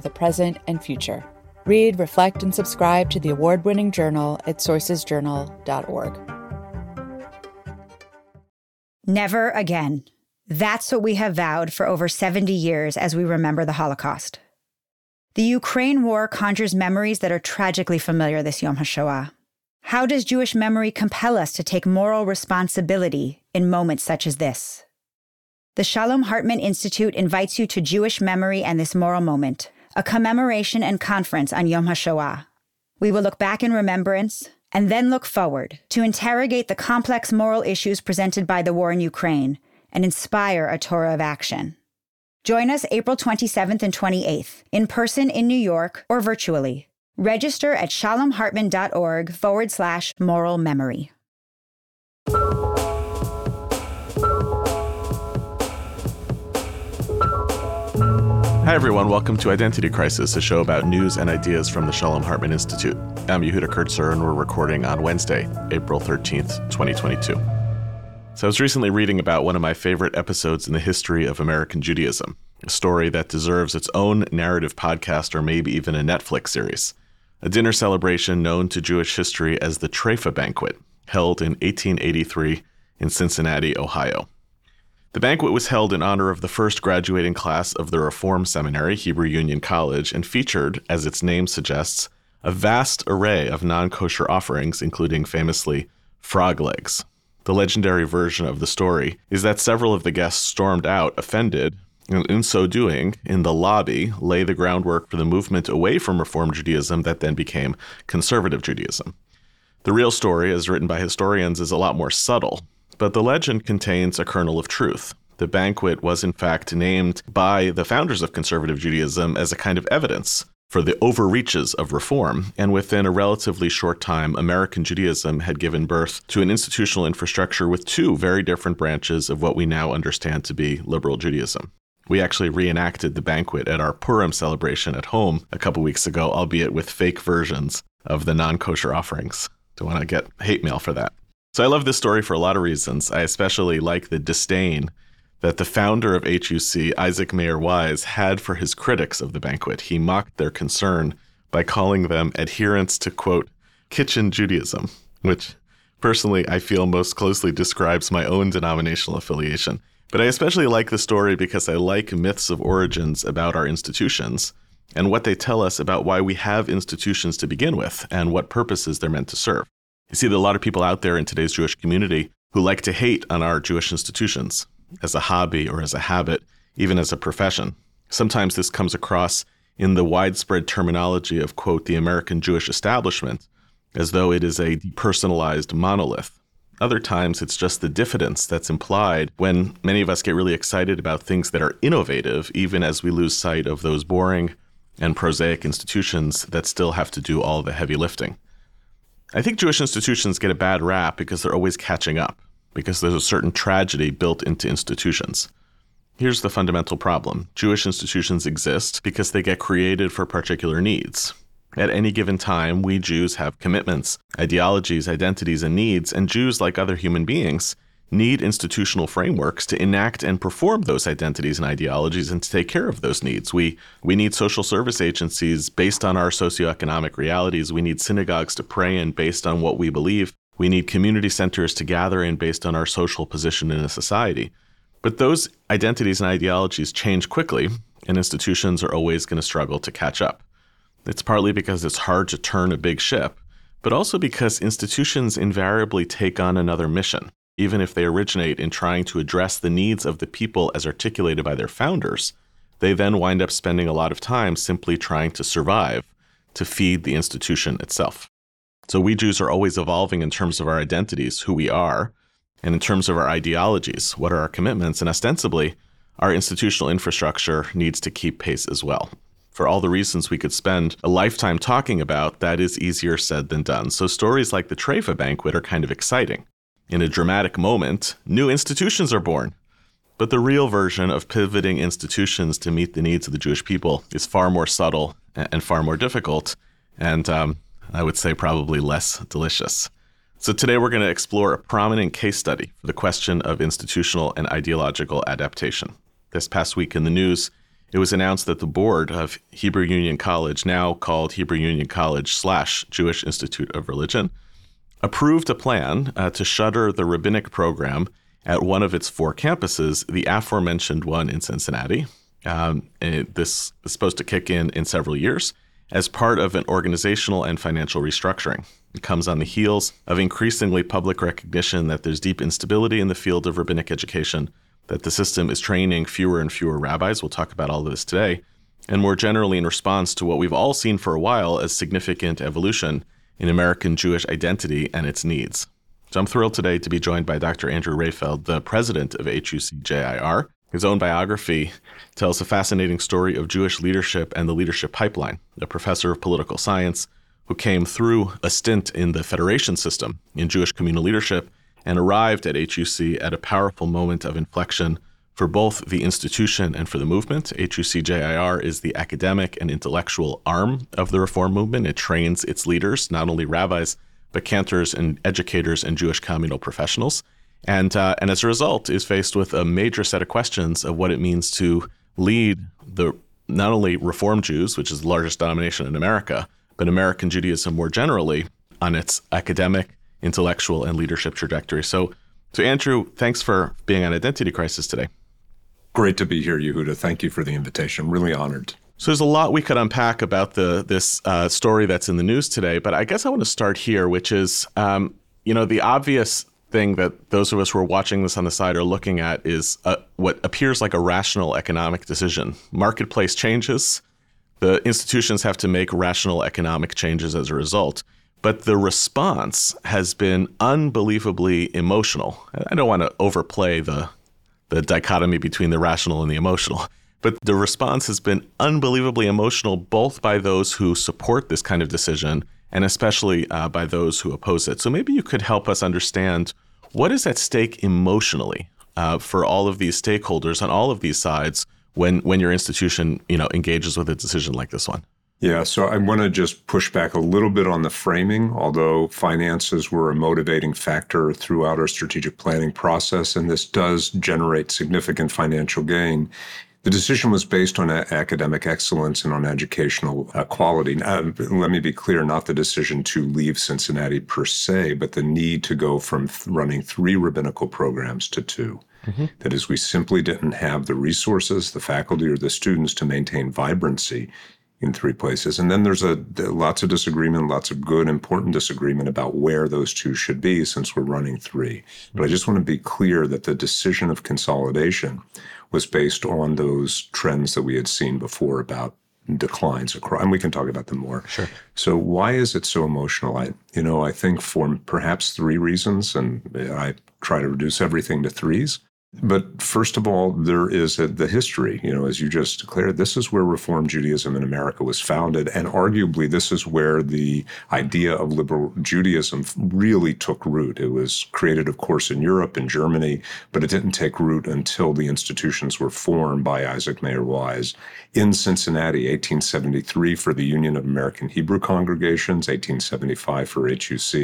the present and future. Read, reflect, and subscribe to the award winning journal at sourcesjournal.org. Never again. That's what we have vowed for over 70 years as we remember the Holocaust. The Ukraine war conjures memories that are tragically familiar this Yom HaShoah. How does Jewish memory compel us to take moral responsibility in moments such as this? The Shalom Hartman Institute invites you to Jewish Memory and This Moral Moment, a commemoration and conference on Yom HaShoah. We will look back in remembrance and then look forward to interrogate the complex moral issues presented by the war in Ukraine and inspire a Torah of action. Join us April 27th and 28th, in person in New York or virtually. Register at shalomhartman.org forward slash moral memory. Hi, everyone. Welcome to Identity Crisis, a show about news and ideas from the Shalom Hartman Institute. I'm Yehuda Kurtzer, and we're recording on Wednesday, April 13th, 2022. So, I was recently reading about one of my favorite episodes in the history of American Judaism, a story that deserves its own narrative podcast or maybe even a Netflix series. A dinner celebration known to Jewish history as the Trefa Banquet, held in 1883 in Cincinnati, Ohio. The banquet was held in honor of the first graduating class of the Reform Seminary, Hebrew Union College, and featured, as its name suggests, a vast array of non kosher offerings, including famously frog legs. The legendary version of the story is that several of the guests stormed out, offended, and in so doing, in the lobby, lay the groundwork for the movement away from Reform Judaism that then became Conservative Judaism. The real story, as written by historians, is a lot more subtle but the legend contains a kernel of truth. The banquet was, in fact, named by the founders of conservative Judaism as a kind of evidence for the overreaches of reform, and within a relatively short time, American Judaism had given birth to an institutional infrastructure with two very different branches of what we now understand to be liberal Judaism. We actually reenacted the banquet at our Purim celebration at home a couple weeks ago, albeit with fake versions of the non kosher offerings. Don't want to get hate mail for that. So I love this story for a lot of reasons. I especially like the disdain that the founder of HUC, Isaac Mayer Wise, had for his critics of the banquet. He mocked their concern by calling them adherents to, quote, kitchen Judaism, which personally I feel most closely describes my own denominational affiliation. But I especially like the story because I like myths of origins about our institutions and what they tell us about why we have institutions to begin with and what purposes they're meant to serve. You see that a lot of people out there in today's Jewish community who like to hate on our Jewish institutions as a hobby or as a habit, even as a profession. Sometimes this comes across in the widespread terminology of, quote, the American Jewish establishment, as though it is a depersonalized monolith. Other times, it's just the diffidence that's implied when many of us get really excited about things that are innovative, even as we lose sight of those boring and prosaic institutions that still have to do all the heavy lifting. I think Jewish institutions get a bad rap because they're always catching up, because there's a certain tragedy built into institutions. Here's the fundamental problem Jewish institutions exist because they get created for particular needs. At any given time, we Jews have commitments, ideologies, identities, and needs, and Jews, like other human beings, need institutional frameworks to enact and perform those identities and ideologies and to take care of those needs. We we need social service agencies based on our socioeconomic realities. We need synagogues to pray in based on what we believe. We need community centers to gather in based on our social position in a society. But those identities and ideologies change quickly, and institutions are always going to struggle to catch up. It's partly because it's hard to turn a big ship, but also because institutions invariably take on another mission even if they originate in trying to address the needs of the people as articulated by their founders, they then wind up spending a lot of time simply trying to survive, to feed the institution itself. So we Jews are always evolving in terms of our identities, who we are, and in terms of our ideologies, what are our commitments, and ostensibly, our institutional infrastructure needs to keep pace as well. for all the reasons we could spend a lifetime talking about, that is easier said than done. So stories like the Trefa banquet are kind of exciting. In a dramatic moment, new institutions are born. But the real version of pivoting institutions to meet the needs of the Jewish people is far more subtle and far more difficult, and um, I would say probably less delicious. So today we're going to explore a prominent case study for the question of institutional and ideological adaptation. This past week in the news, it was announced that the board of Hebrew Union College, now called Hebrew Union College slash Jewish Institute of Religion, approved a plan uh, to shutter the rabbinic program at one of its four campuses, the aforementioned one in Cincinnati. Um, this is supposed to kick in in several years as part of an organizational and financial restructuring. It comes on the heels of increasingly public recognition that there's deep instability in the field of rabbinic education that the system is training fewer and fewer rabbis. We'll talk about all of this today. And more generally, in response to what we've all seen for a while as significant evolution in American Jewish identity and its needs. So I'm thrilled today to be joined by Dr. Andrew Rehfeld, the president of HUC-JIR. His own biography tells a fascinating story of Jewish leadership and the leadership pipeline. A professor of political science who came through a stint in the federation system in Jewish communal leadership and arrived at HUC at a powerful moment of inflection for both the institution and for the movement. HUC-JIR is the academic and intellectual arm of the reform movement. It trains its leaders, not only rabbis, but cantors and educators and Jewish communal professionals. And, uh, and as a result, is faced with a major set of questions of what it means to lead the not only Reform Jews, which is the largest denomination in America, but American Judaism more generally on its academic, intellectual and leadership trajectory. So, so Andrew, thanks for being on Identity Crisis today. Great to be here, Yehuda. Thank you for the invitation. Really honored. So there's a lot we could unpack about the this uh, story that's in the news today, but I guess I want to start here, which is, um, you know, the obvious thing that those of us who are watching this on the side are looking at is uh, what appears like a rational economic decision. Marketplace changes, the institutions have to make rational economic changes as a result. But the response has been unbelievably emotional. I don't want to overplay the the dichotomy between the rational and the emotional. But the response has been unbelievably emotional, both by those who support this kind of decision and especially uh, by those who oppose it. So maybe you could help us understand what is at stake emotionally uh, for all of these stakeholders on all of these sides when when your institution you know engages with a decision like this one. Yeah, so I want to just push back a little bit on the framing, although finances were a motivating factor throughout our strategic planning process, and this does generate significant financial gain. The decision was based on academic excellence and on educational uh, quality. Uh, let me be clear not the decision to leave Cincinnati per se, but the need to go from th- running three rabbinical programs to 2 mm-hmm. That is, we simply didn't have the resources, the faculty, or the students to maintain vibrancy in three places. And then there's a lots of disagreement, lots of good, important disagreement about where those two should be since we're running three. But I mm-hmm. just want to be clear that the decision of consolidation was based on those trends that we had seen before about declines across and we can talk about them more. Sure. So why is it so emotional? I you know i think for perhaps three reasons and i try to reduce everything to threes but first of all, there is a, the history. You know, as you just declared, this is where Reform Judaism in America was founded, and arguably this is where the idea of liberal Judaism really took root. It was created, of course, in Europe and Germany, but it didn't take root until the institutions were formed by Isaac Mayer Wise in Cincinnati, 1873 for the Union of American Hebrew Congregations, 1875 for HUC,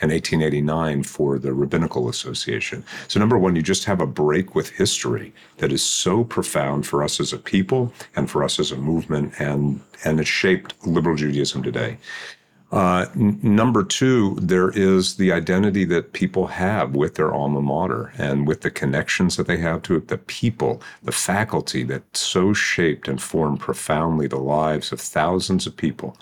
and 1889 for the Rabbinical Association. So, number one, you just have a break with history that is so profound for us as a people and for us as a movement, and, and it shaped liberal Judaism today. Uh, n- number two, there is the identity that people have with their alma mater and with the connections that they have to it, the people, the faculty that so shaped and formed profoundly the lives of thousands of people.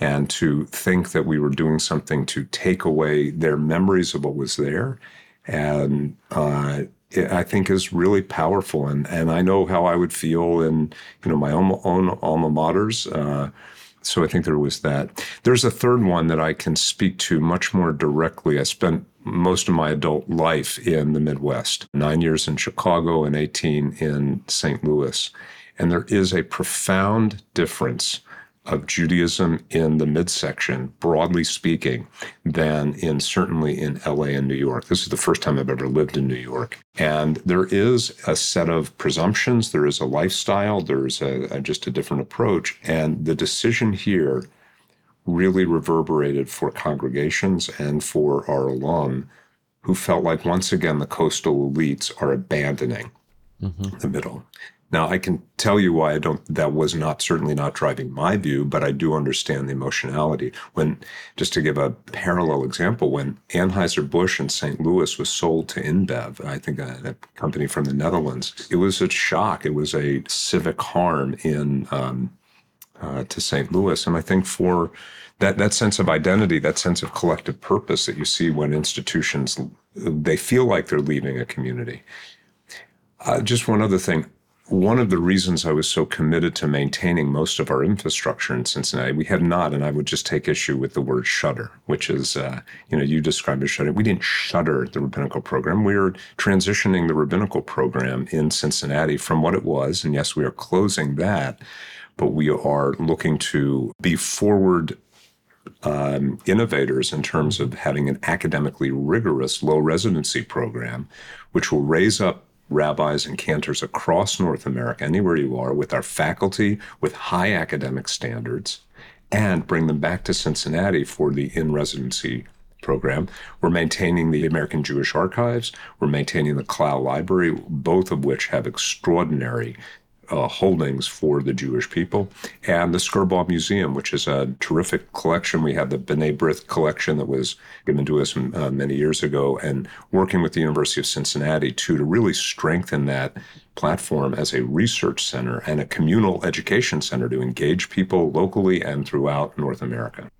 And to think that we were doing something to take away their memories of what was there and uh, I think is really powerful. And, and I know how I would feel in, you know, my own, own alma maters. Uh, so I think there was that. There's a third one that I can speak to much more directly. I spent most of my adult life in the Midwest, nine years in Chicago and 18 in St. Louis. And there is a profound difference of Judaism in the midsection, broadly speaking, than in certainly in LA and New York. This is the first time I've ever lived in New York. And there is a set of presumptions, there is a lifestyle, there's a, a, just a different approach. And the decision here really reverberated for congregations and for our alum who felt like once again the coastal elites are abandoning mm-hmm. the middle. Now I can tell you why I don't that was not certainly not driving my view, but I do understand the emotionality. When just to give a parallel example, when Anheuser-Busch in St. Louis was sold to InBev, I think a, a, company from the Netherlands, it was a shock. It was a civic harm in um, uh, to St. Louis. And I think for that, that sense of identity, that sense of collective purpose that you see when institutions, they feel like they're leaving a community. Uh, just one other thing. One of the reasons I was so committed to maintaining most of our infrastructure in Cincinnati, we have not, and I would just take issue with the word shutter, which is, uh, you know, you described as shutter. We didn't shutter the rabbinical program. We are transitioning the rabbinical program in Cincinnati from what it was, and yes, we are closing that, but we are looking to be forward um, innovators in terms of having an academically rigorous low residency program, which will raise up rabbis and cantors across North America, anywhere you are, with our faculty with high academic standards, and bring them back to Cincinnati for the in residency program. We're maintaining the American Jewish Archives. We're maintaining the Klau Library, both of which have extraordinary uh, holdings for the Jewish people, and the Skirball Museum, which is a terrific collection. We have the B'nai B'rith collection that was given to us uh, many years ago, and working with the University of Cincinnati too to really strengthen that platform as a research center and a communal education center to engage people locally and throughout North America.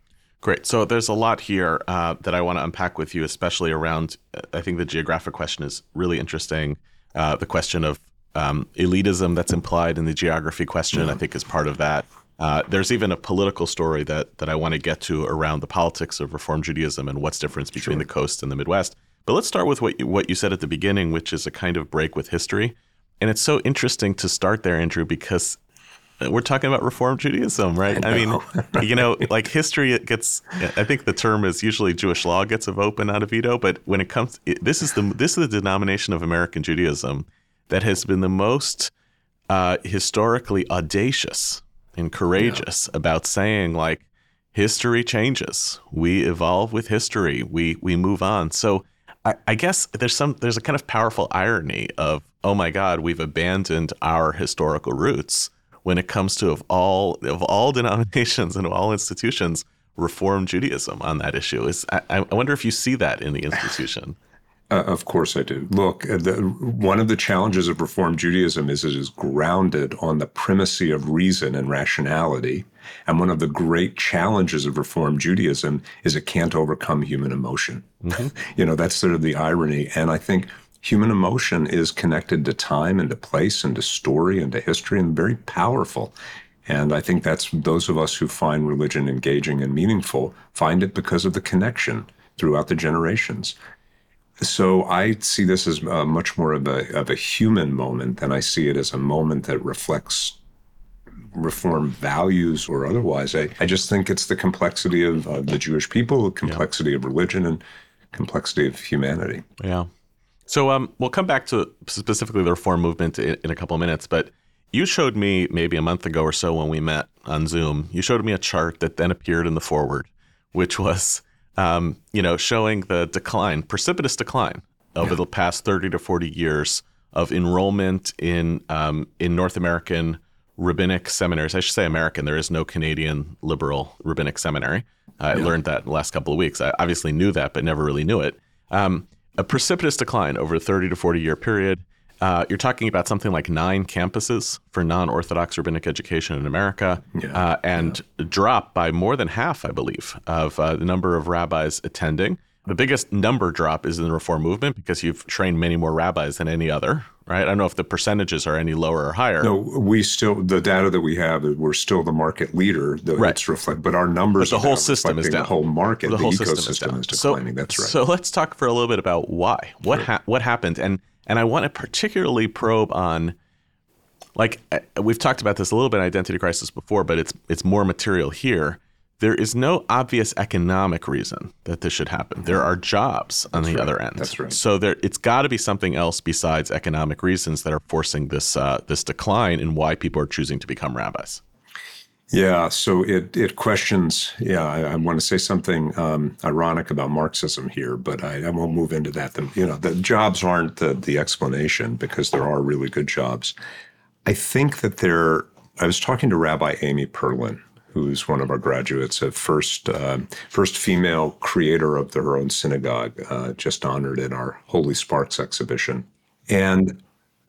Great. So there's a lot here uh, that I want to unpack with you, especially around. I think the geographic question is really interesting. Uh, the question of um, elitism that's implied in the geography question, I think, is part of that. Uh, there's even a political story that that I want to get to around the politics of Reform Judaism and what's difference between sure. the coast and the Midwest. But let's start with what you, what you said at the beginning, which is a kind of break with history. And it's so interesting to start there, Andrew, because we're talking about Reform Judaism, right? I, I mean, you know, like history it gets. I think the term is usually Jewish law gets a vote but not a veto. But when it comes, it, this is the this is the denomination of American Judaism that has been the most uh, historically audacious and courageous yeah. about saying like history changes, we evolve with history, we we move on. So I, I guess there's some there's a kind of powerful irony of oh my God, we've abandoned our historical roots when it comes to of all of all denominations and all institutions reform Judaism on that issue. Is I, I wonder if you see that in the institution. Uh, of course I do. Look, uh, the, one of the challenges of Reform Judaism is it is grounded on the primacy of reason and rationality. And one of the great challenges of Reform Judaism is it can't overcome human emotion. Mm-hmm. you know, that's sort of the irony. And I think human emotion is connected to time and to place and to story and to history and very powerful. And I think that's those of us who find religion engaging and meaningful find it because of the connection throughout the generations. So I see this as uh, much more of a of a human moment than I see it as a moment that reflects reform values or otherwise. I, I just think it's the complexity of uh, the Jewish people, the complexity yeah. of religion, and complexity of humanity. Yeah. So um, we'll come back to specifically the reform movement in, in a couple of minutes, but you showed me maybe a month ago or so when we met on Zoom. You showed me a chart that then appeared in the forward, which was um, you know, showing the decline, precipitous decline over yeah. the past 30 to 40 years of enrollment in um, in North American rabbinic seminaries. I should say American. There is no Canadian liberal rabbinic seminary. I yeah. learned that in the last couple of weeks. I obviously knew that, but never really knew it. Um, a precipitous decline over a 30 to 40 year period. Uh, you're talking about something like nine campuses for non-Orthodox rabbinic education in America, yeah, uh, and yeah. drop by more than half, I believe, of uh, the number of rabbis attending. The biggest number drop is in the Reform movement because you've trained many more rabbis than any other, right? I don't know if the percentages are any lower or higher. No, we still the data that we have, we're still the market leader. The, right. It's reflect, but our numbers. But the whole system is down. The whole market, the, the whole ecosystem system is, down. is declining. So, That's right. So let's talk for a little bit about why. What sure. ha- what happened, and and I want to particularly probe on like we've talked about this a little bit in identity crisis before, but it's it's more material here. There is no obvious economic reason that this should happen. There are jobs on That's the right. other end. That's right. So there, it's got to be something else besides economic reasons that are forcing this uh, this decline in why people are choosing to become rabbis. Yeah, so it it questions. Yeah, I, I want to say something um, ironic about Marxism here, but I, I won't move into that. The, you know, the jobs aren't the the explanation because there are really good jobs. I think that there. I was talking to Rabbi Amy Perlin, who's one of our graduates, a first uh, first female creator of her own synagogue, uh, just honored in our Holy Sparks exhibition, and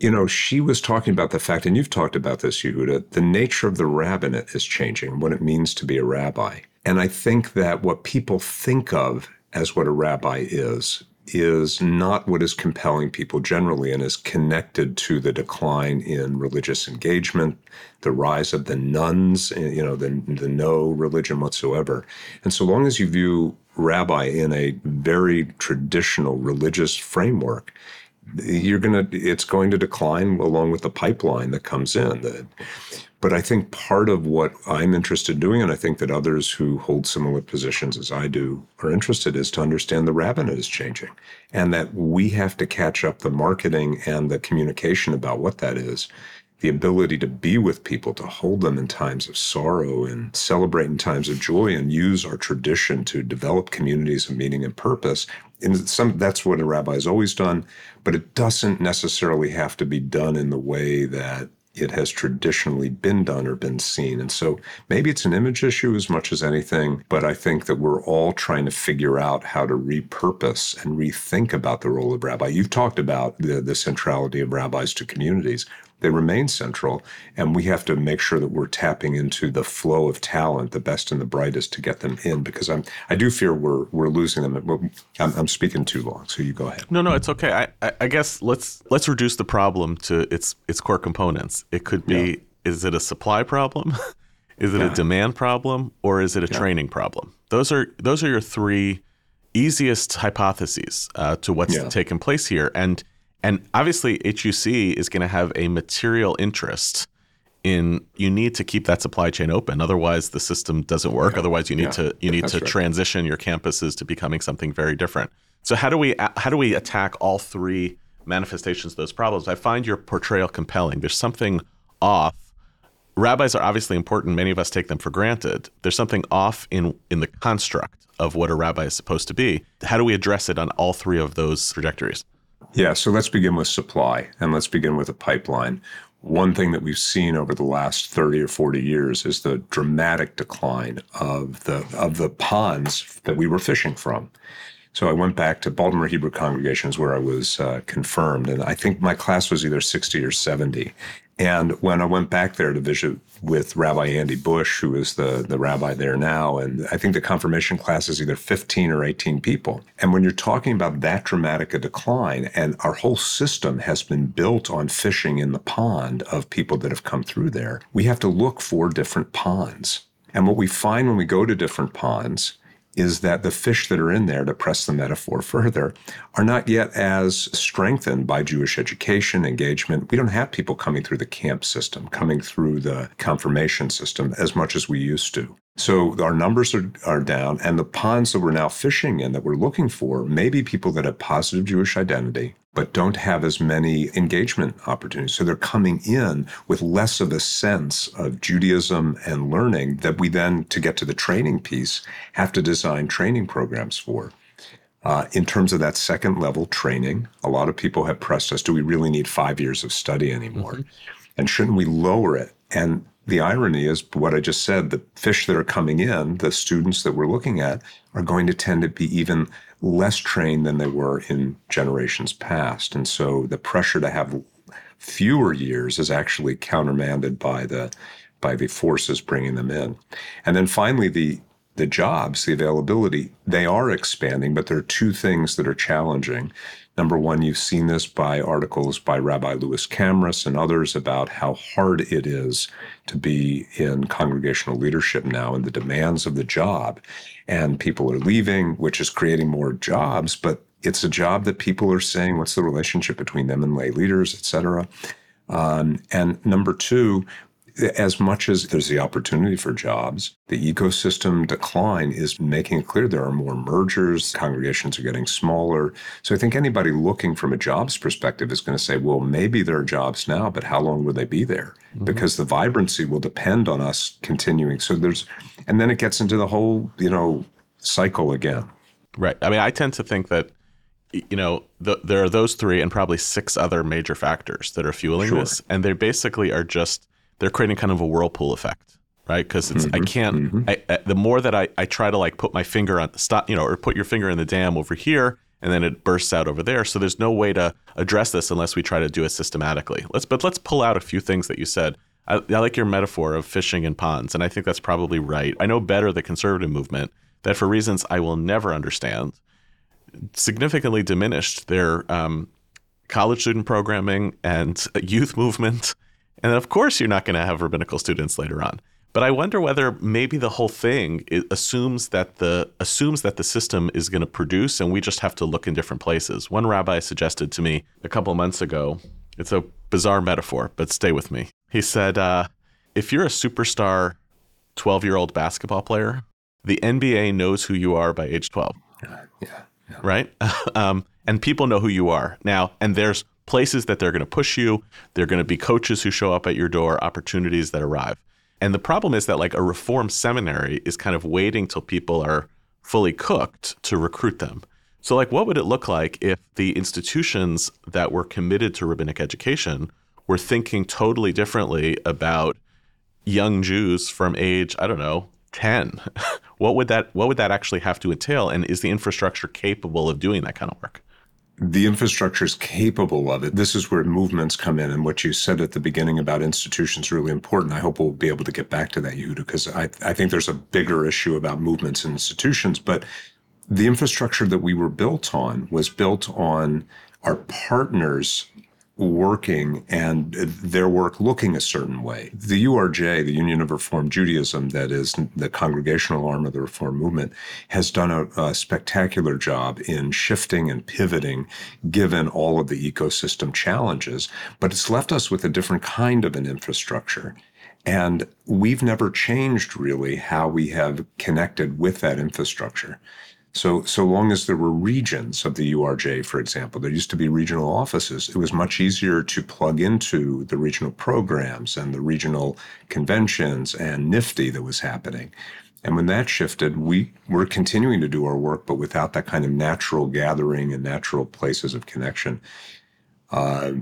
you know, she was talking about the fact, and you've talked about this, Yehuda, the nature of the rabbinate is changing, what it means to be a rabbi. And I think that what people think of as what a rabbi is, is not what is compelling people generally and is connected to the decline in religious engagement, the rise of the nones, eh, you know, the, the no religion whatsoever. And so long as you view rabbi in a very traditional religious framework, you're going to it's going to decline along with the pipeline that comes in. But i think part of what i'm interested in doing and i think that others who hold similar positions as i do are interested is to understand the rabbinate is changing and that we have to catch up the marketing and the communication about what that is the ability to be with people, to hold them in times of sorrow and celebrate in times of joy and use our tradition to develop communities of meaning and purpose. And some that's what a rabbi has always done, but it doesn't necessarily have to be done in the way that it has traditionally been done or been seen. And so maybe it's an image issue as much as anything, but I think that we're all trying to figure out how to repurpose and rethink about the role of rabbi. You've talked about the, the centrality of rabbis to communities they remain central. And we have to make sure that we're tapping into the flow of talent, the best and the brightest, to get them in. Because I'm, I do fear we're we're losing them. I'm, I'm speaking too long, so you go ahead. No, no, it's okay. I, I, I guess let's let's reduce the problem to its its core components. It could be: yeah. is it a supply problem? is it yeah. a demand problem, or is it a yeah. training problem? Those are those are your three easiest hypotheses uh, to what's taken place here, and and obviously, HUC is going to have a material interest in you need to keep that supply chain open. Otherwise, the system doesn't work. Yeah. Otherwise, you need yeah. to you need That's to right. transition your campuses to becoming something very different. So how do we how do we attack all three manifestations of those problems? I find your portrayal compelling. There's something off. Rabbis are obviously important. Many of us take them for granted. There's something off in in the construct of what a rabbi is supposed to be. How do we address it on all three of those trajectories? Yeah, so let's begin with supply and let's begin with a pipeline. One thing that we've seen over the last 30 or 40 years is the dramatic decline of the of the ponds that we were fishing from. So I went back to Baltimore Hebrew congregations where I was uh, confirmed, and I think my class was either 60 or 70. And when I went back there to visit with Rabbi Andy Busch, who is the, the rabbi there now, and I think the confirmation class is either 15 or 18 people. And when you're talking about that dramatic a decline, and our whole system has been built on fishing in the pond of people that have come through there, we have to look for different ponds. And what we find when we go to different ponds is that the fish that are in there, to press the metaphor further, are not yet as strengthened by Jewish education, engagement. We don't have people coming through the camp system, coming through the confirmation system as much as we used to. So our numbers are, are down, and the ponds that we're now fishing in that we're looking for may be people that have positive Jewish identity, but don't have as many engagement opportunities. So they're coming in with less of a sense of Judaism and learning that we then, to get to the training piece, have to design training programs for. Uh, in terms of that second level training, a lot of people have pressed us do we really need five years of study anymore? Mm-hmm. And shouldn't we lower it? And the irony is what I just said the fish that are coming in, the students that we're looking at, are going to tend to be even less trained than they were in generations past. And so the pressure to have fewer years is actually countermanded by the by the forces bringing them in. And then finally the the jobs, the availability, they are expanding, but there are two things that are challenging. Number one, you've seen this by articles by Rabbi Lewis Kamrass and others about how hard it is to be in congregational leadership now and the demands of the job. And people are leaving, which is creating more jobs, but it's a job that people are saying, what's the relationship between them and lay leaders, et cetera. Um, and number two, as much as there's the opportunity for jobs, the ecosystem decline is making it clear there are more mergers, congregations are getting smaller. So I think anybody looking from a jobs perspective is going to say, well, maybe there are jobs now, but how long will they be there? Mm-hmm. Because the vibrancy will depend on us continuing. So there's, and then it gets into the whole, you know, cycle again. Right. I mean, I tend to think that you know, the, there are those three and probably six other major factors that are fueling sure. this, and they basically are just they're creating kind of a whirlpool effect, right? Because it's mm-hmm, I can't. Mm-hmm. I, I, the more that I, I try to like put my finger on the stop, you know, or put your finger in the dam over here, and then it bursts out over there. So there's no way to address this unless we try to do it systematically. Let's but let's pull out a few things that you said. I, I like your metaphor of fishing in ponds, and I think that's probably right. I know better the conservative movement that for reasons I will never understand, significantly diminished their um, college student programming and youth movement and of course, you're not going to have rabbinical students later on. But I wonder whether maybe the whole thing assumes that the assumes that the system is going to produce, and we just have to look in different places. One rabbi suggested to me a couple months ago. It's a bizarre metaphor, but stay with me. He said, uh, "If you're a superstar, 12 year old basketball player, the NBA knows who you are by age 12. Yeah, yeah, yeah. right? um, and people know who you are now, and there's places that they're going to push you. They're going to be coaches who show up at your door, opportunities that arrive. And the problem is that like a reform seminary is kind of waiting till people are fully cooked to recruit them. So like what would it look like if the institutions that were committed to rabbinic education were thinking totally differently about young Jews from age, I don't know, 10? what would that what would that actually have to entail and is the infrastructure capable of doing that kind of work? The infrastructure is capable of it. This is where movements come in. And what you said at the beginning about institutions really important. I hope we'll be able to get back to that, Yehuda, because I, I think there's a bigger issue about movements and institutions. But the infrastructure that we were built on was built on our partners working and their work looking a certain way. The URJ, the Union of Reform Judaism, that is the congregational arm of the Reform movement, has done a, a, spectacular job in shifting and pivoting given all of the ecosystem challenges. But it's left us with a different kind of an infrastructure. And we've never changed really how we have connected with that infrastructure. So, so long as there were regions of the URJ, for example, there used to be regional offices, it was much easier to plug into the regional programs and the regional conventions and NFTY that was happening. And when that shifted, we were continuing to do our work, but without that kind of natural gathering and natural places of connection. Uh,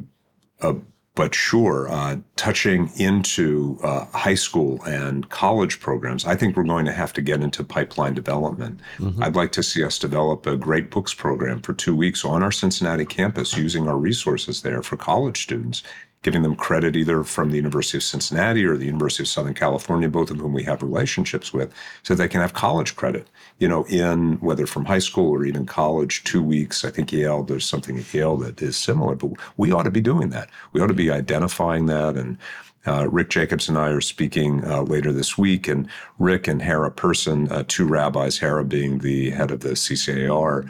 but sure, uh, touching into uh, high school and college programs, I think we're going to have to get into pipeline development. Mm-hmm. I'd like to see us develop a great books program for two weeks on our Cincinnati campus using our resources there for college students giving them credit either from the University of Cincinnati or the University of Southern California, both of whom we have relationships with, so they can have college credit, you know, in whether from high school or even college, two weeks. I think Yale, there's something at Yale that is similar, but we ought to be doing that. We ought to be identifying that. And uh, Rick Jacobs and I are speaking uh, later this week, and Rick and Hara Person, uh, two rabbis, Hara being the head of the CCAR,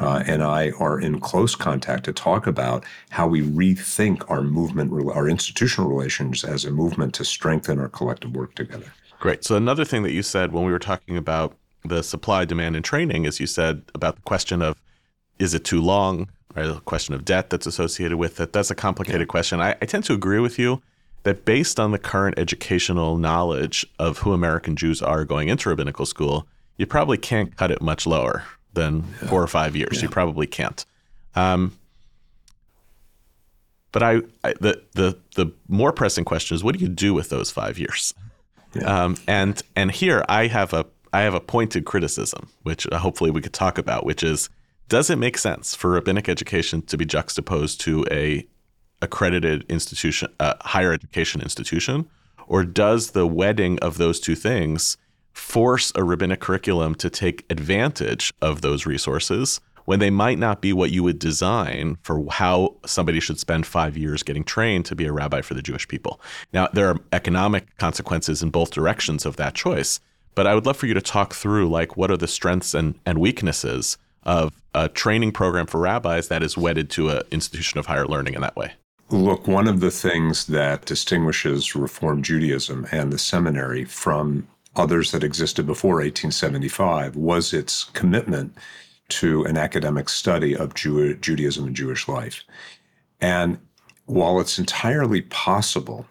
uh, and I are in close contact to talk about how we rethink our movement, our institutional relations as a movement to strengthen our collective work together. Great. So another thing that you said when we were talking about the supply, demand, and training as you said about the question of is it too long, right? The question of debt that's associated with it. That's a complicated yeah. question. I, I tend to agree with you that based on the current educational knowledge of who American Jews are going into rabbinical school, you probably can't cut it much lower, than yeah. four or five years. Yeah. You probably can't. Um, but I, I, the the the more pressing question is, what do you do with those five years? Yeah. Um, and and here I have a I have a pointed criticism, which uh, hopefully we could talk about, which is, does it make sense for rabbinic education to be juxtaposed to a accredited institution, uh, higher education institution, or does the wedding of those two things force a rabbinic curriculum to take advantage of those resources when they might not be what you would design for how somebody should spend five years getting trained to be a rabbi for the Jewish people. Now, there are economic consequences in both directions of that choice, but I would love for you to talk through like what are the strengths and, and weaknesses of a training program for rabbis that is wedded to an institution of higher learning in that way. Look, one of the things that distinguishes Reform Judaism and the seminary from others that existed before 1875 was its commitment to an academic study of Jew- Judaism and Jewish life. And while it's entirely possible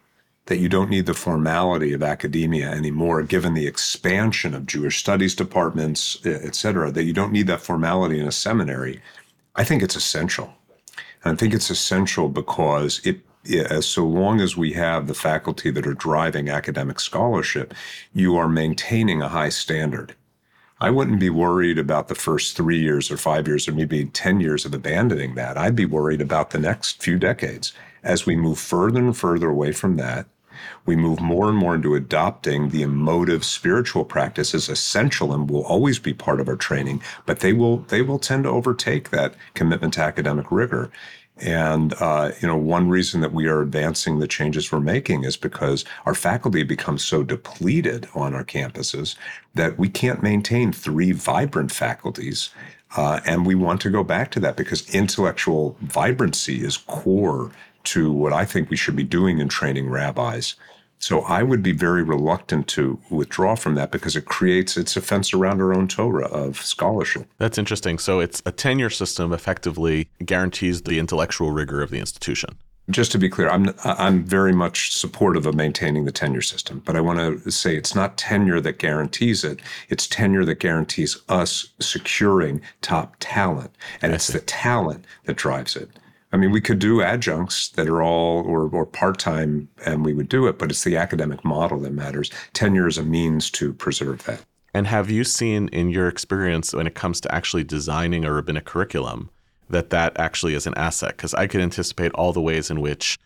that you don't need the formality of academia anymore, given the expansion of Jewish studies departments, et cetera, that you don't need that formality in a seminary, I think it's essential. And I think it's essential because it, as so long as we have the faculty that are driving academic scholarship, you are maintaining a high standard. I wouldn't be worried about the first three years or five years or maybe 10 years of abandoning that. I'd be worried about the next few decades. As we move further and further away from that, we move more and more into adopting the emotive spiritual practice as essential and will always be part of our training, but they will they will tend to overtake that commitment to academic rigor. And uh, you know, one reason that we are advancing the changes we're making is because our faculty becomes so depleted on our campuses that we can't maintain three vibrant faculties. Uh, and we want to go back to that because intellectual vibrancy is core to what I think we should be doing in training rabbis. So I would be very reluctant to withdraw from that because it creates it's a fence around our own Torah of scholarship. That's interesting. So it's a tenure system effectively guarantees the intellectual rigor of the institution. Just to be clear, I'm I'm very much supportive of maintaining the tenure system, but I want to say it's not tenure that guarantees it. It's tenure that guarantees us securing top talent, and it's the talent that drives it. I mean, we could do adjuncts that are all or, or part time and we would do it, but it's the academic model that matters. Tenure is a means to preserve that. And have you seen in your experience when it comes to actually designing a rabbinic curriculum that that actually is an asset? Because I could anticipate all the ways in which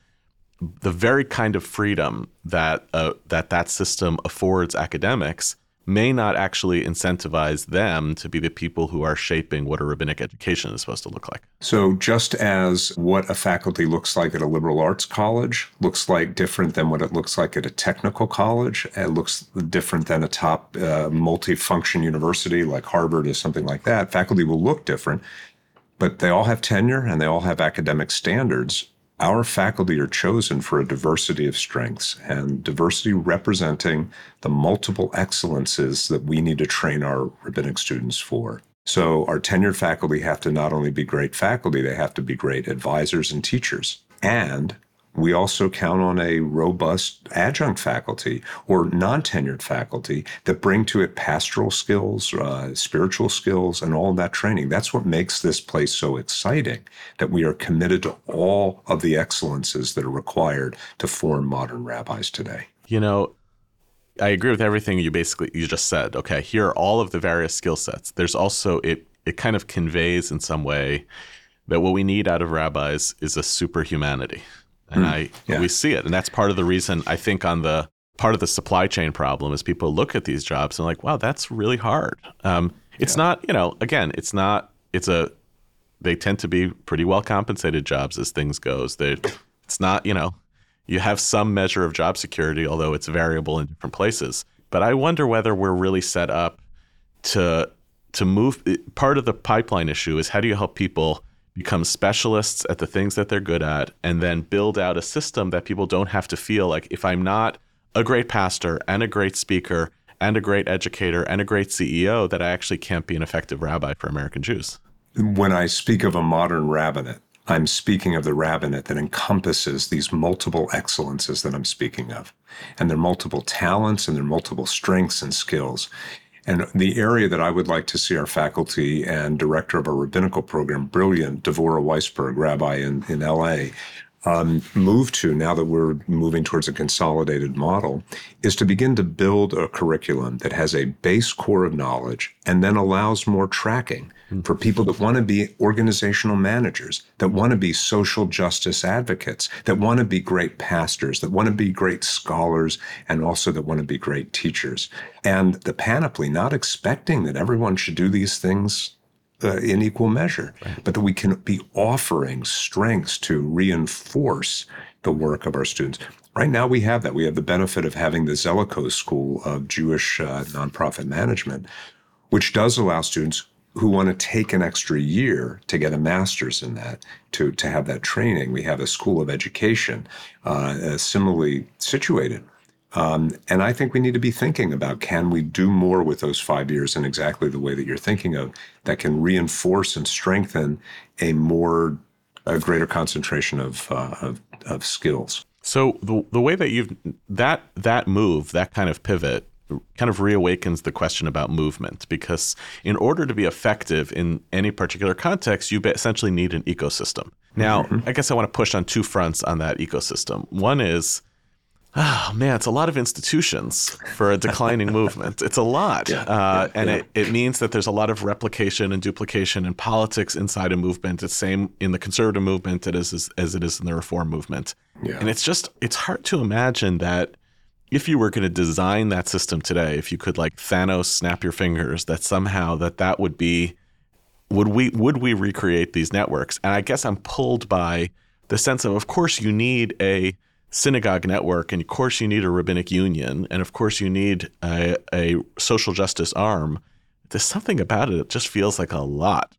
the very kind of freedom that uh, that that system affords academics may not actually incentivize them to be the people who are shaping what a rabbinic education is supposed to look like. So, just as what a faculty looks like at a liberal arts college looks like different than what it looks like at a technical college, it looks different than a top uh, multifunction university like Harvard or something like that. Faculty will look different, but they all have tenure and they all have academic standards our faculty are chosen for a diversity of strengths and diversity representing the multiple excellences that we need to train our rabbinic students for. So, our tenured faculty have to not only be great faculty, they have to be great advisors and teachers. And we also count on a robust adjunct faculty or non tenured faculty that bring to it pastoral skills, uh, spiritual skills, and all that training. That's what makes this place so exciting that we are committed to all of the excellences that are required to form modern rabbis today. You know, I agree with everything you basically you just said. Okay, here are all of the various skill sets. There's also it it kind of conveys in some way that what we need out of rabbis is a superhumanity and mm, I yeah. we see it, and that's part of the reason I think on the part of the supply chain problem is people look at these jobs and like, wow, that's really hard. Um, it's yeah. not, you know, again, it's not. It's a they tend to be pretty well compensated jobs as things goes. They, it's not, you know, you have some measure of job security, although it's variable in different places. But I wonder whether we're really set up to to move. Part of the pipeline issue is how do you help people become specialists at the things that they're good at, and then build out a system that people don't have to feel like if I'm not a great pastor and a great speaker and a great educator and a great CEO, that I actually can't be an effective rabbi for American Jews. When I speak of a modern rabbinate, I'm speaking of the rabbinate that encompasses these multiple excellences that I'm speaking of. And their multiple talents and their multiple strengths and skills. And the area that I would like to see our faculty and director of our rabbinical program, brilliant Devora Weisberg, rabbi in, in LA, um, move to now that we're moving towards a consolidated model is to begin to build a curriculum that has a base core of knowledge and then allows more tracking for people that want to be organizational managers, that want to be social justice advocates, that want to be great pastors, that want to be great scholars, and also that want to be great teachers. And the panoply, not expecting that everyone should do these things uh, in equal measure, right. but that we can be offering strengths to reinforce the work of our students. Right now, we have that. We have the benefit of having the Zelikow School of Jewish uh, Nonprofit Management, which does allow students who want to take an extra year to get a master's in that, to, to have that training. We have a school of education uh, similarly situated. Um, and I think we need to be thinking about can we do more with those five years in exactly the way that you're thinking of that can reinforce and strengthen a more a greater concentration of, uh, of, of skills. So the the way that you've that that move, that kind of pivot kind of reawakens the question about movement because in order to be effective in any particular context, you essentially need an ecosystem. Now, mm-hmm. I guess I want to push on two fronts on that ecosystem. One is Oh man, it's a lot of institutions for a declining movement. It's a lot, yeah, uh, yeah, and yeah. It, it means that there's a lot of replication and duplication in politics inside a movement. It's same in the conservative movement it is, as, as it is in the reform movement. And it's just it's hard to imagine that if you were going to design that system today, if you could like Thanos snap your fingers, that somehow that that would be would we would we recreate these networks? And I guess I'm pulled by the sense of of course you need a synagogue network, and of course you need a rabbinic union, and of course you need a, a social justice arm. There's something about it that just feels like a lot.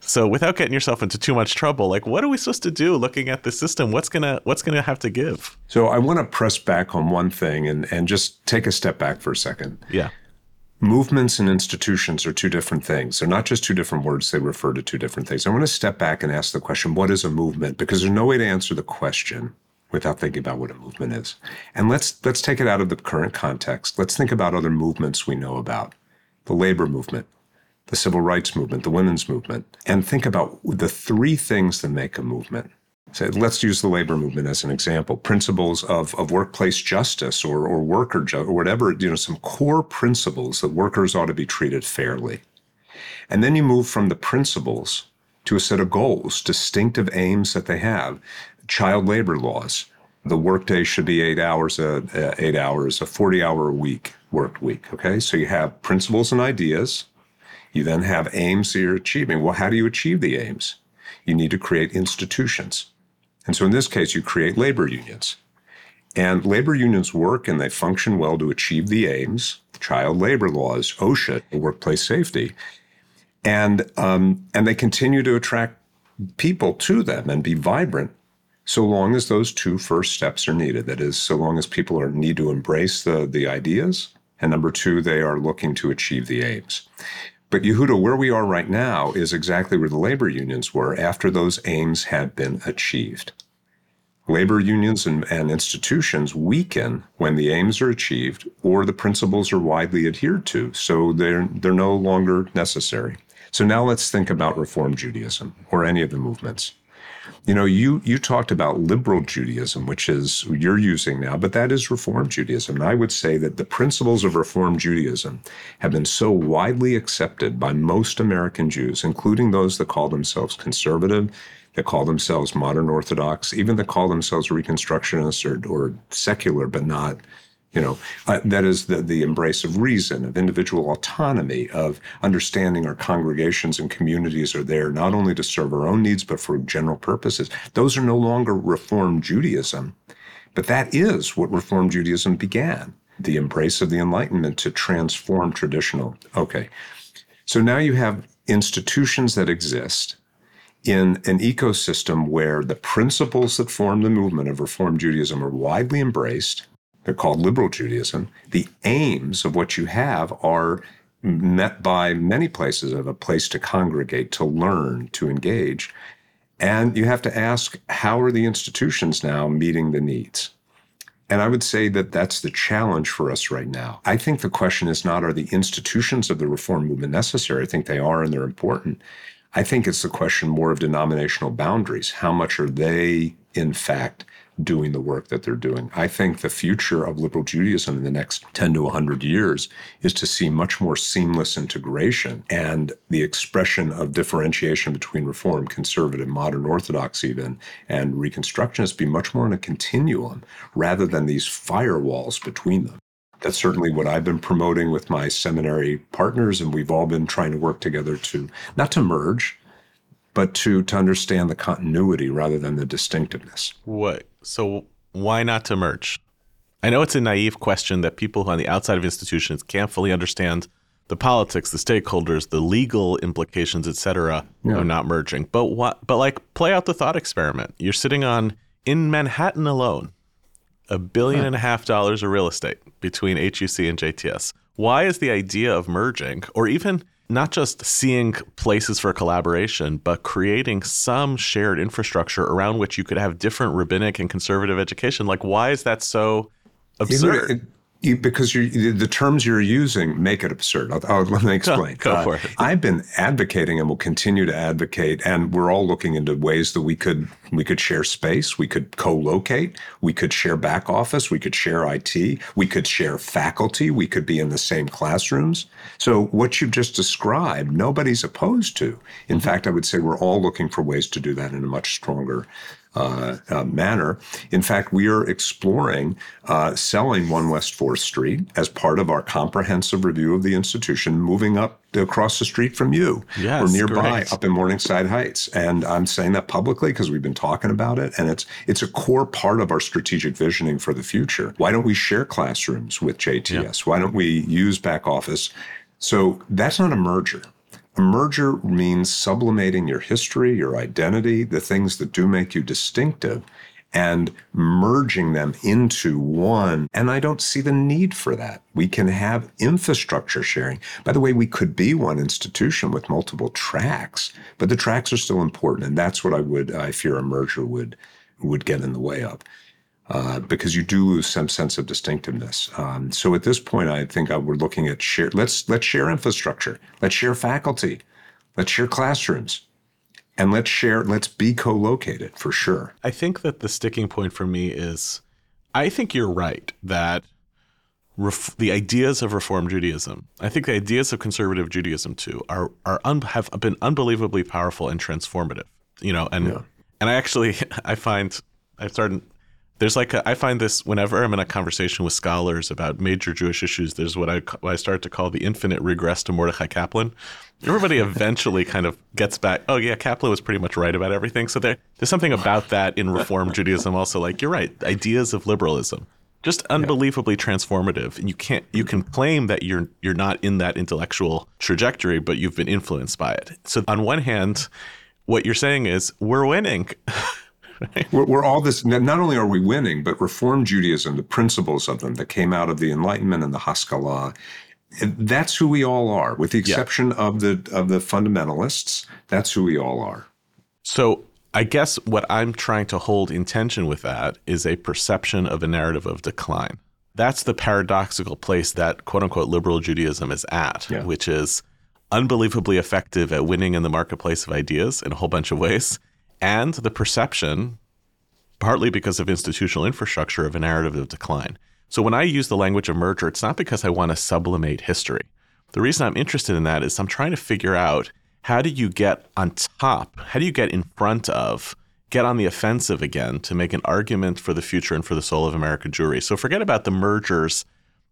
So without getting yourself into too much trouble, like what are we supposed to do looking at the system? What's gonna what's gonna have to give? So I want to press back on one thing and, and just take a step back for a second. Yeah. Movements and institutions are two different things. They're not just two different words, they refer to two different things. I want to step back and ask the question, what is a movement? Because there's no way to answer the question without thinking about what a movement is. And let's let's take it out of the current context. Let's think about other movements we know about. The labor movement, the civil rights movement, the women's movement, and think about the three things that make a movement. So let's use the labor movement as an example. Principles of, of workplace justice or, or worker ju- or whatever, you know, some core principles that workers ought to be treated fairly. And then you move from the principles to a set of goals, distinctive aims that they have. Child labor laws. The workday should be eight hours, a, eight hours, a 40 hour a week work week. Okay. So you have principles and ideas you then have aims that you're achieving. Well, how do you achieve the aims? You need to create institutions. And so in this case, you create labor unions. And labor unions work and they function well to achieve the aims, child labor laws, OSHA, workplace safety. And, um, and they continue to attract people to them and be vibrant so long as those two first steps are needed. That is, so long as people are, need to embrace the, the ideas. And number two, they are looking to achieve the aims. But Yehuda, where we are right now is exactly where the labor unions were after those aims had been achieved. Labor unions and, and, institutions weaken when the aims are achieved or the principles are widely adhered to, so they're, they're no longer necessary. So now let's think about Reform Judaism or any of the movements. You know, you you talked about liberal Judaism, which is you're using now, but that is Reform Judaism. And I would say that the principles of Reform Judaism have been so widely accepted by most American Jews, including those that call themselves conservative, that call themselves modern Orthodox, even that call themselves Reconstructionists or, or secular, but not you know, uh, that is the, the embrace of reason, of individual autonomy, of understanding our congregations and communities are there not only to serve our own needs, but for general purposes. Those are no longer Reform Judaism, but that is what Reform Judaism began the embrace of the Enlightenment to transform traditional. Okay. So now you have institutions that exist in an ecosystem where the principles that form the movement of Reform Judaism are widely embraced they're called liberal Judaism. The aims of what you have are met by many places of a place to congregate, to learn, to engage. And you have to ask, how are the institutions now meeting the needs? And I would say that that's the challenge for us right now. I think the question is not, are the institutions of the reform movement necessary? I think they are and they're important. I think it's the question more of denominational boundaries. How much are they, in fact, doing the work that they're doing. I think the future of liberal Judaism in the next 10 to 100 years is to see much more seamless integration and the expression of differentiation between Reform, Conservative, Modern Orthodox, even, and Reconstructionists be much more in a continuum rather than these firewalls between them. That's certainly what I've been promoting with my seminary partners, and we've all been trying to work together to not to merge, but to to understand the continuity rather than the distinctiveness. What? So why not to merge? I know it's a naive question that people on the outside of institutions can't fully understand the politics, the stakeholders, the legal implications, et cetera, Yeah. are not merging. But what? But like, play out the thought experiment. You're sitting on in Manhattan alone, a billion and a half dollars of real estate between HUC and JTS. Why is the idea of merging, or even not just seeing places for collaboration, but creating some shared infrastructure around which you could have different rabbinic and conservative education? Like, why is that so absurd? You- because the terms you're using make it absurd. I'll, I'll- let me explain. go for uh, it. I've been advocating and will continue to advocate, and we're all looking into ways that we could we could share space, we could co-locate, we could share back office, we could share IT, we could share faculty, we could be in the same classrooms. So what you've just described, nobody's opposed to. In mm-hmm. fact, I would say we're all looking for ways to do that in a much stronger uh, uh, manner. In fact, we are exploring uh, selling One West 4th Street as part of our comprehensive review of the institution, moving up across the street from you Yes, or nearby great. up in Morningside Heights. And I'm saying that publicly because we've been talking about it, and it's it's a core part of our strategic visioning for the future. Why don't we share classrooms with JTS? Why don't we use back office? So that's not a merger. A merger means sublimating your history, your identity, the things that do make you distinctive, and merging them into one. And I don't see the need for that. We can have infrastructure sharing. By the way, we could be one institution with multiple tracks, but the tracks are still important. And that's what I would, I fear a merger would, would get in the way of. Uh, because you do lose some sense of distinctiveness. Um, so at this point, I think I, we're looking at share. Let's let's share infrastructure. Let's share faculty. Let's share classrooms, and let's share. Let's be co-located for sure. I think that the sticking point for me is I think you're right that ref- the ideas of Reform Judaism, I think the ideas of conservative Judaism too, are are un- have been unbelievably powerful and transformative. You know, and and I actually I find I've started. There's like a, I find this whenever I'm in a conversation with scholars about major Jewish issues. There's what I what I start to call the infinite regress to Mordecai Kaplan. Everybody eventually kind of gets back. Oh yeah, Kaplan was pretty much right about everything. So there, there's something about that in Reform Judaism also. Like you're right, ideas of liberalism, just unbelievably transformative. And you can't you can claim that you're you're not in that intellectual trajectory, but you've been influenced by it. So on one hand, what you're saying is we're winning. We're, we're all this. Not only are we winning, but Reform Judaism, the principles of them that came out of the Enlightenment and the Haskalah, that's who we all are, with the exception of the of the fundamentalists. That's who we all are. So I guess what I'm trying to hold in tension with that is a perception of a narrative of decline. That's the paradoxical place that quote unquote liberal Judaism is at, Yeah. which is unbelievably effective at winning in the marketplace of ideas in a whole bunch of ways, and the perception, partly because of institutional infrastructure, of a narrative of decline. So when I use the language of merger, it's not because I want to sublimate history. The reason I'm interested in that is I'm trying to figure out how do you get on top, how do you get in front of, get on the offensive again to make an argument for the future and for the soul of American Jewry. So forget about the mergers.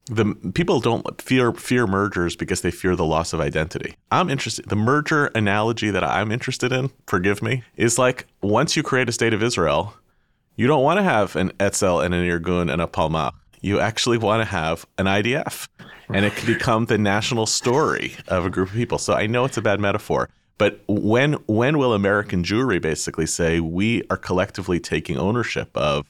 The people don't fear fear mergers because they fear the loss of identity. I'm interested. The merger analogy that I'm interested in, forgive me, is like once you create a state of Israel, you don't want to have an Etzel and an Irgun and a Palmach. You actually want to have an IDF, and it can become the national story of a group of people. So I know it's a bad metaphor, but when when will American Jewry basically say we are collectively taking ownership of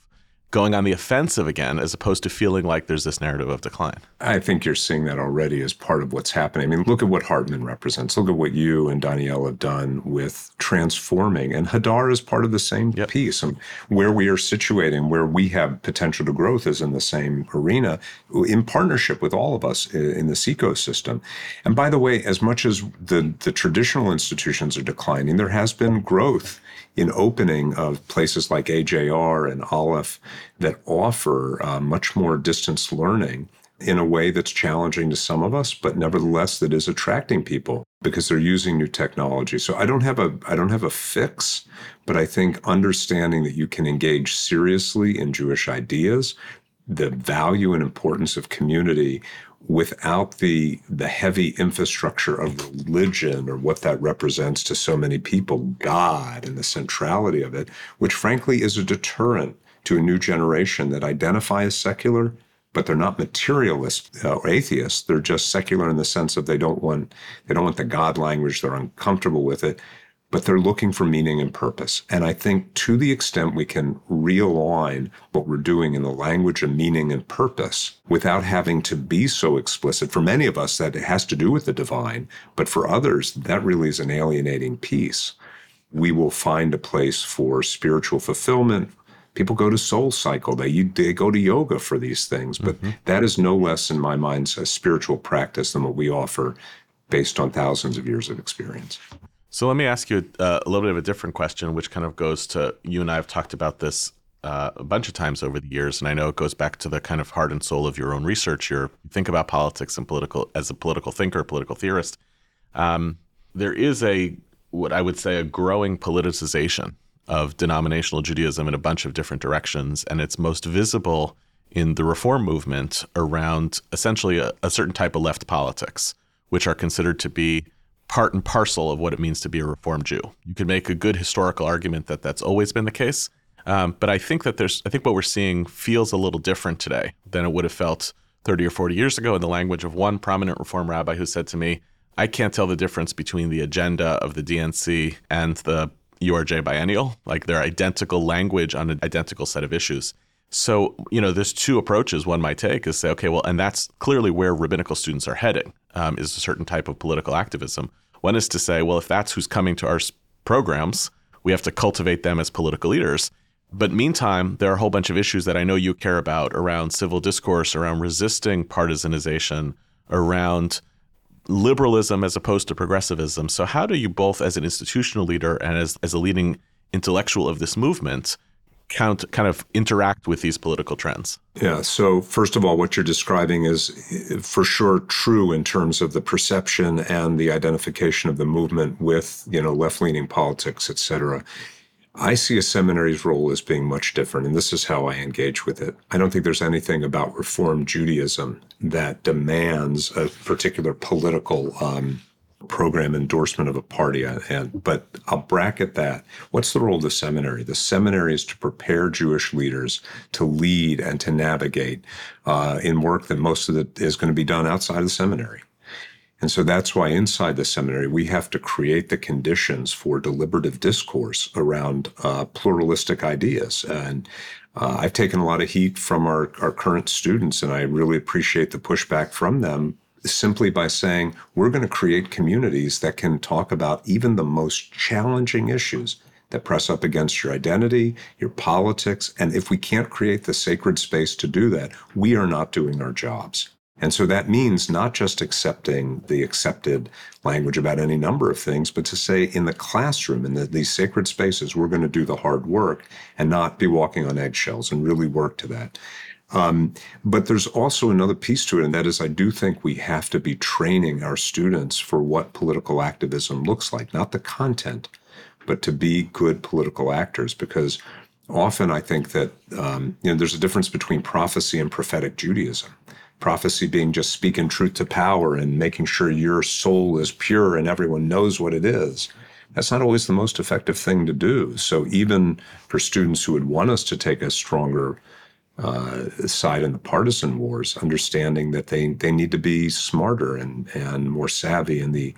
going on the offensive again, as opposed to feeling like there's this narrative of decline? I think you're seeing that already as part of what's happening. I mean, look at what Hartman represents. Look at what you and Danielle have done with transforming. And Hadar is part of the same Yep. piece. And where we are situating, where we have potential to growth is in the same arena in partnership with all of us in this ecosystem. And by the way, as much as the, the traditional institutions are declining, there has been growth in opening of places like AJR and Aleph that offer uh, much more distance learning in a way that's challenging to some of us, but nevertheless that is attracting people because they're using new technology. So I don't have a I don't have a fix, but I think understanding that you can engage seriously in Jewish ideas, the value and importance of community without the the heavy infrastructure of religion or what that represents to so many people, God and the centrality of it, which frankly is a deterrent to a new generation that identify as secular but they're not materialist uh, or atheists. They're just secular in the sense of they don't want they don't want the God language. They're uncomfortable with it, but they're looking for meaning and purpose. And I think to the extent we can realign what we're doing in the language of meaning and purpose without having to be so explicit, for many of us that it has to do with the divine, but for others, that really is an alienating piece. We will find a place for spiritual fulfillment, people go to soul cycle they, they go to yoga for these things but mm-hmm. that is no less in my mind a spiritual practice than what we offer based on thousands of years of experience so let me ask you uh, a little bit of a different question, which kind of goes to you and I have talked about this uh, a bunch of times over the years, and I know it goes back to the kind of heart and soul of your own research. you think about politics and political as a political thinker, political theorist. Um, there is a what I would say a growing politicization of denominational Judaism in a bunch of different directions, and it's most visible in the reform movement around essentially a, a certain type of left politics, which are considered to be part and parcel of what it means to be a Reformed Jew. You could make a good historical argument that that's always been the case. Um, but I think that there's, I think what we're seeing feels a little different today than it would have felt 30 or 40 years ago in the language of one prominent Reform rabbi who said to me, I can't tell the difference between the agenda of the DNC and the URJ biennial. Like they're identical language on an identical set of issues. So, you know, there's two approaches one might take is say, okay, well, and that's clearly where rabbinical students are heading, um, is a certain type of political activism. One is to say, well, if that's who's coming to our programs, we have to cultivate them as political leaders. But meantime, there are a whole bunch of issues that I know you care about around civil discourse, around resisting partisanization, around liberalism as opposed to progressivism. So, how do you both, as an institutional leader and as, as a leading intellectual of this movement, count, kind of interact with these political trends? Yeah. So, first of all, what you're describing is for sure true in terms of the perception and the identification of the movement with, you know, left leaning politics, et cetera. I see a seminary's role as being much different, and this is how I engage with it. I don't think there's anything about Reform Judaism that demands a particular political um, program endorsement of a party. And but I'll bracket that. What's the role of the seminary? The seminary is to prepare Jewish leaders to lead and to navigate uh, in work that most of it is going to be done outside of the seminary. And so that's why inside the seminary, we have to create the conditions for deliberative discourse around uh, pluralistic ideas. And uh, I've taken a lot of heat from our, our current students, and I really appreciate the pushback from them simply by saying we're going to create communities that can talk about even the most challenging issues that press up against your identity, your politics. And if we can't create the sacred space to do that, we are not doing our jobs. And so that means not just accepting the accepted language about any number of things, but to say in the classroom, in the, these sacred spaces, we're going to do the hard work and not be walking on eggshells and really work to that. Um, but there's also another piece to it, and that is I do think we have to be training our students for what political activism looks like, not the content, but to be good political actors. Because often I think that um, you know there's a difference between prophecy and prophetic Judaism. Prophecy being just speaking truth to power and making sure your soul is pure and everyone knows what it is that's not always the most effective thing to do. So even for students who would want us to take a stronger uh, side in the partisan wars, understanding that they they need to be smarter and and more savvy in the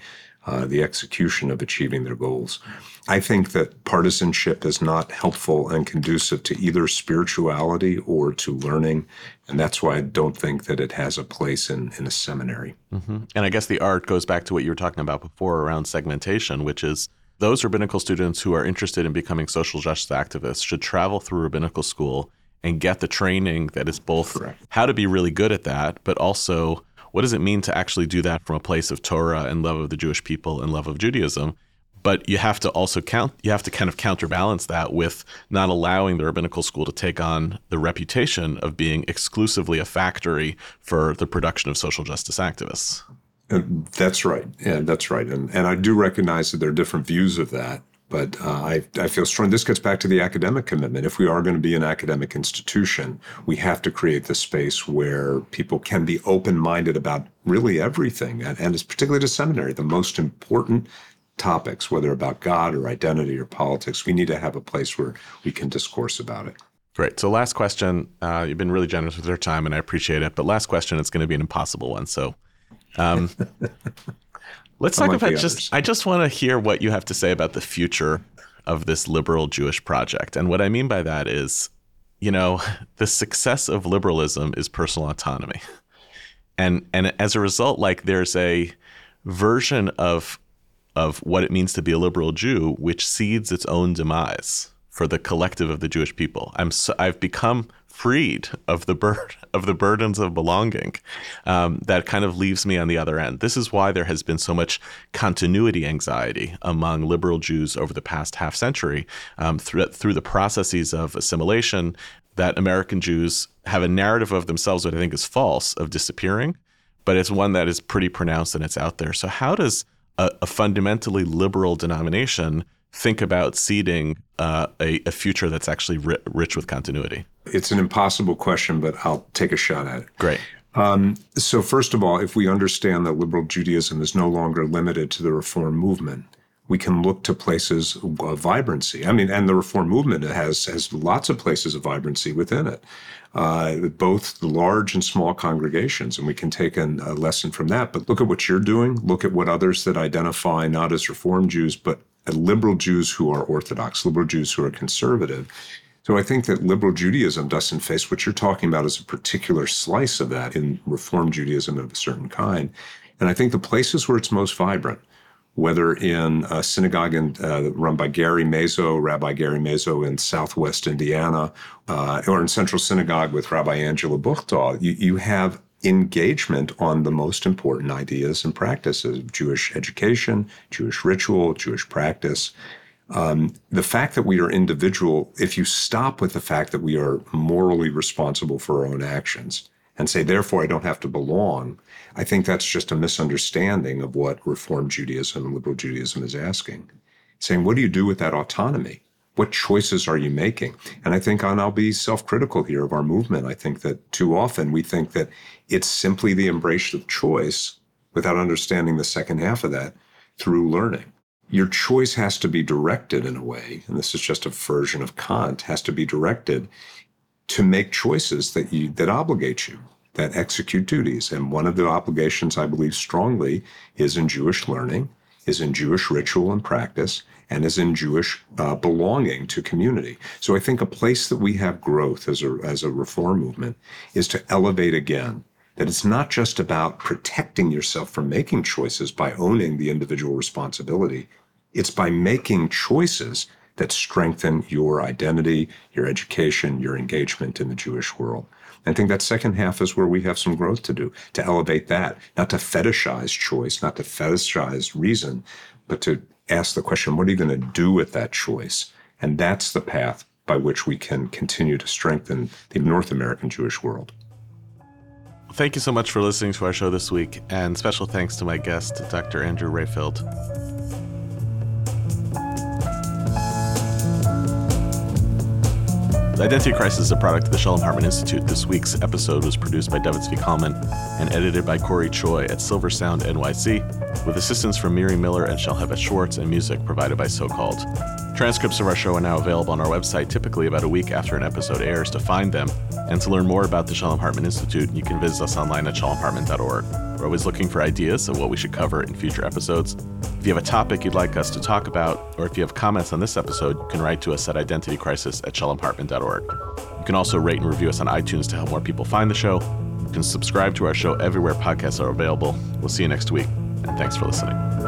uh, the execution of achieving their goals. I think that partisanship is not helpful and conducive to either spirituality or to learning, and that's why I don't think that it has a place in in a seminary. Mm-hmm. And I guess the art goes back to what you were talking about before around segmentation, which is those rabbinical students who are interested in becoming social justice activists should travel through rabbinical school and get the training that is both Correct. how to be really good at that, but also what does it mean to actually do that from a place of Torah and love of the Jewish people and love of Judaism? But you have to also count, you have to kind of counterbalance that with not allowing the rabbinical school to take on the reputation of being exclusively a factory for the production of social justice activists. Uh, that's right. Yeah, that's right. And, and I do recognize that there are different views of that. But uh, I, I feel strong. This gets back to the academic commitment. If we are going to be an academic institution, we have to create the space where people can be open minded about really everything. And, and it's particularly to seminary, the most important topics, whether about God or identity or politics, we need to have a place where we can discourse about it. Great. So, last question. Uh, you've been really generous with your time, and I appreciate it. But last question, it's going to be an impossible one. So, um, let's talk about just. I just want to hear what you have to say about the future of this liberal Jewish project, and what I mean by that is, you know, the success of liberalism is personal autonomy, and and as a result, like there's a version of of what it means to be a liberal Jew, which seeds its own demise for the collective of the Jewish people. I'm so, I've become freed of the bur- of the burdens of belonging um, that kind of leaves me on the other end. This is why there has been so much continuity anxiety among liberal Jews over the past half century um, through, through the processes of assimilation that American Jews have a narrative of themselves that I think is false of disappearing, but it's one that is pretty pronounced and it's out there. So how does a, a fundamentally liberal denomination think about seeding uh, a, a, future that's actually ri- rich with continuity? It's an impossible question, but I'll take a shot at it. Great. Um, so, first of all, if we understand that liberal Judaism is no longer limited to the Reform movement, we can look to places of vibrancy. I mean, and the Reform movement has has lots of places of vibrancy within it, uh, both large and small congregations, and we can take an, a lesson from that. But look at what you're doing. Look at what others that identify not as Reform Jews but liberal Jews who are Orthodox, liberal Jews who are conservative. So I think that liberal Judaism doesn't face what you're talking about as a particular slice of that in Reform Judaism of a certain kind. And I think the places where it's most vibrant whether in a synagogue in, uh, run by Gary Mazo, Rabbi Gary Mazo in Southwest Indiana, uh, or in Central Synagogue with Rabbi Angela Buchdahl, you, you have engagement on the most important ideas and practices of Jewish education, Jewish ritual, Jewish practice. Um, the fact that we are individual, if you stop with the fact that we are morally responsible for our own actions and say, therefore, I don't have to belong, I think that's just a misunderstanding of what Reform Judaism and liberal Judaism is asking. Saying, what do you do with that autonomy? What choices are you making? And I think, and I'll be self critical here of our movement. I think that too often we think that it's simply the embrace of choice without understanding the second half of that through learning. Your choice has to be directed in a way, and this is just a version of Kant, has to be directed to make choices that you that obligate you that execute duties. And one of the obligations I believe strongly is in Jewish learning, is in Jewish ritual and practice, and is in Jewish uh, belonging to community. So I think a place that we have growth as a, as a reform movement is to elevate again that it's not just about protecting yourself from making choices by owning the individual responsibility. It's by making choices that strengthen your identity, your education, your engagement in the Jewish world. I think that second half is where we have some growth to do, to elevate that, not to fetishize choice, not to fetishize reason, but to ask the question, what are you going to do with that choice? And that's the path by which we can continue to strengthen the North American Jewish world. Thank you so much for listening to our show this week, and special thanks to my guest, Dr. Andrew Rehfeld. The Identity Crisis is a product of the Shalom Hartman Institute. This week's episode was produced by David Zvi Kalman and edited by Corey Choi at Silver Sound NYC, with assistance from Miri Miller and Shalhevet Schwartz and music provided by Socalled. Transcripts of our show are now available on our website, typically about a week after an episode airs. To find them and to learn more about the Shalom Hartman Institute, you can visit us online at shalomhartman.org. We're always looking for ideas of what we should cover in future episodes. If you have a topic you'd like us to talk about, or if you have comments on this episode, you can write to us at identitycrisis at shalomhartman.org. You can also rate and review us on iTunes to help more people find the show. You can subscribe to our show everywhere podcasts are available. We'll see you next week, and thanks for listening.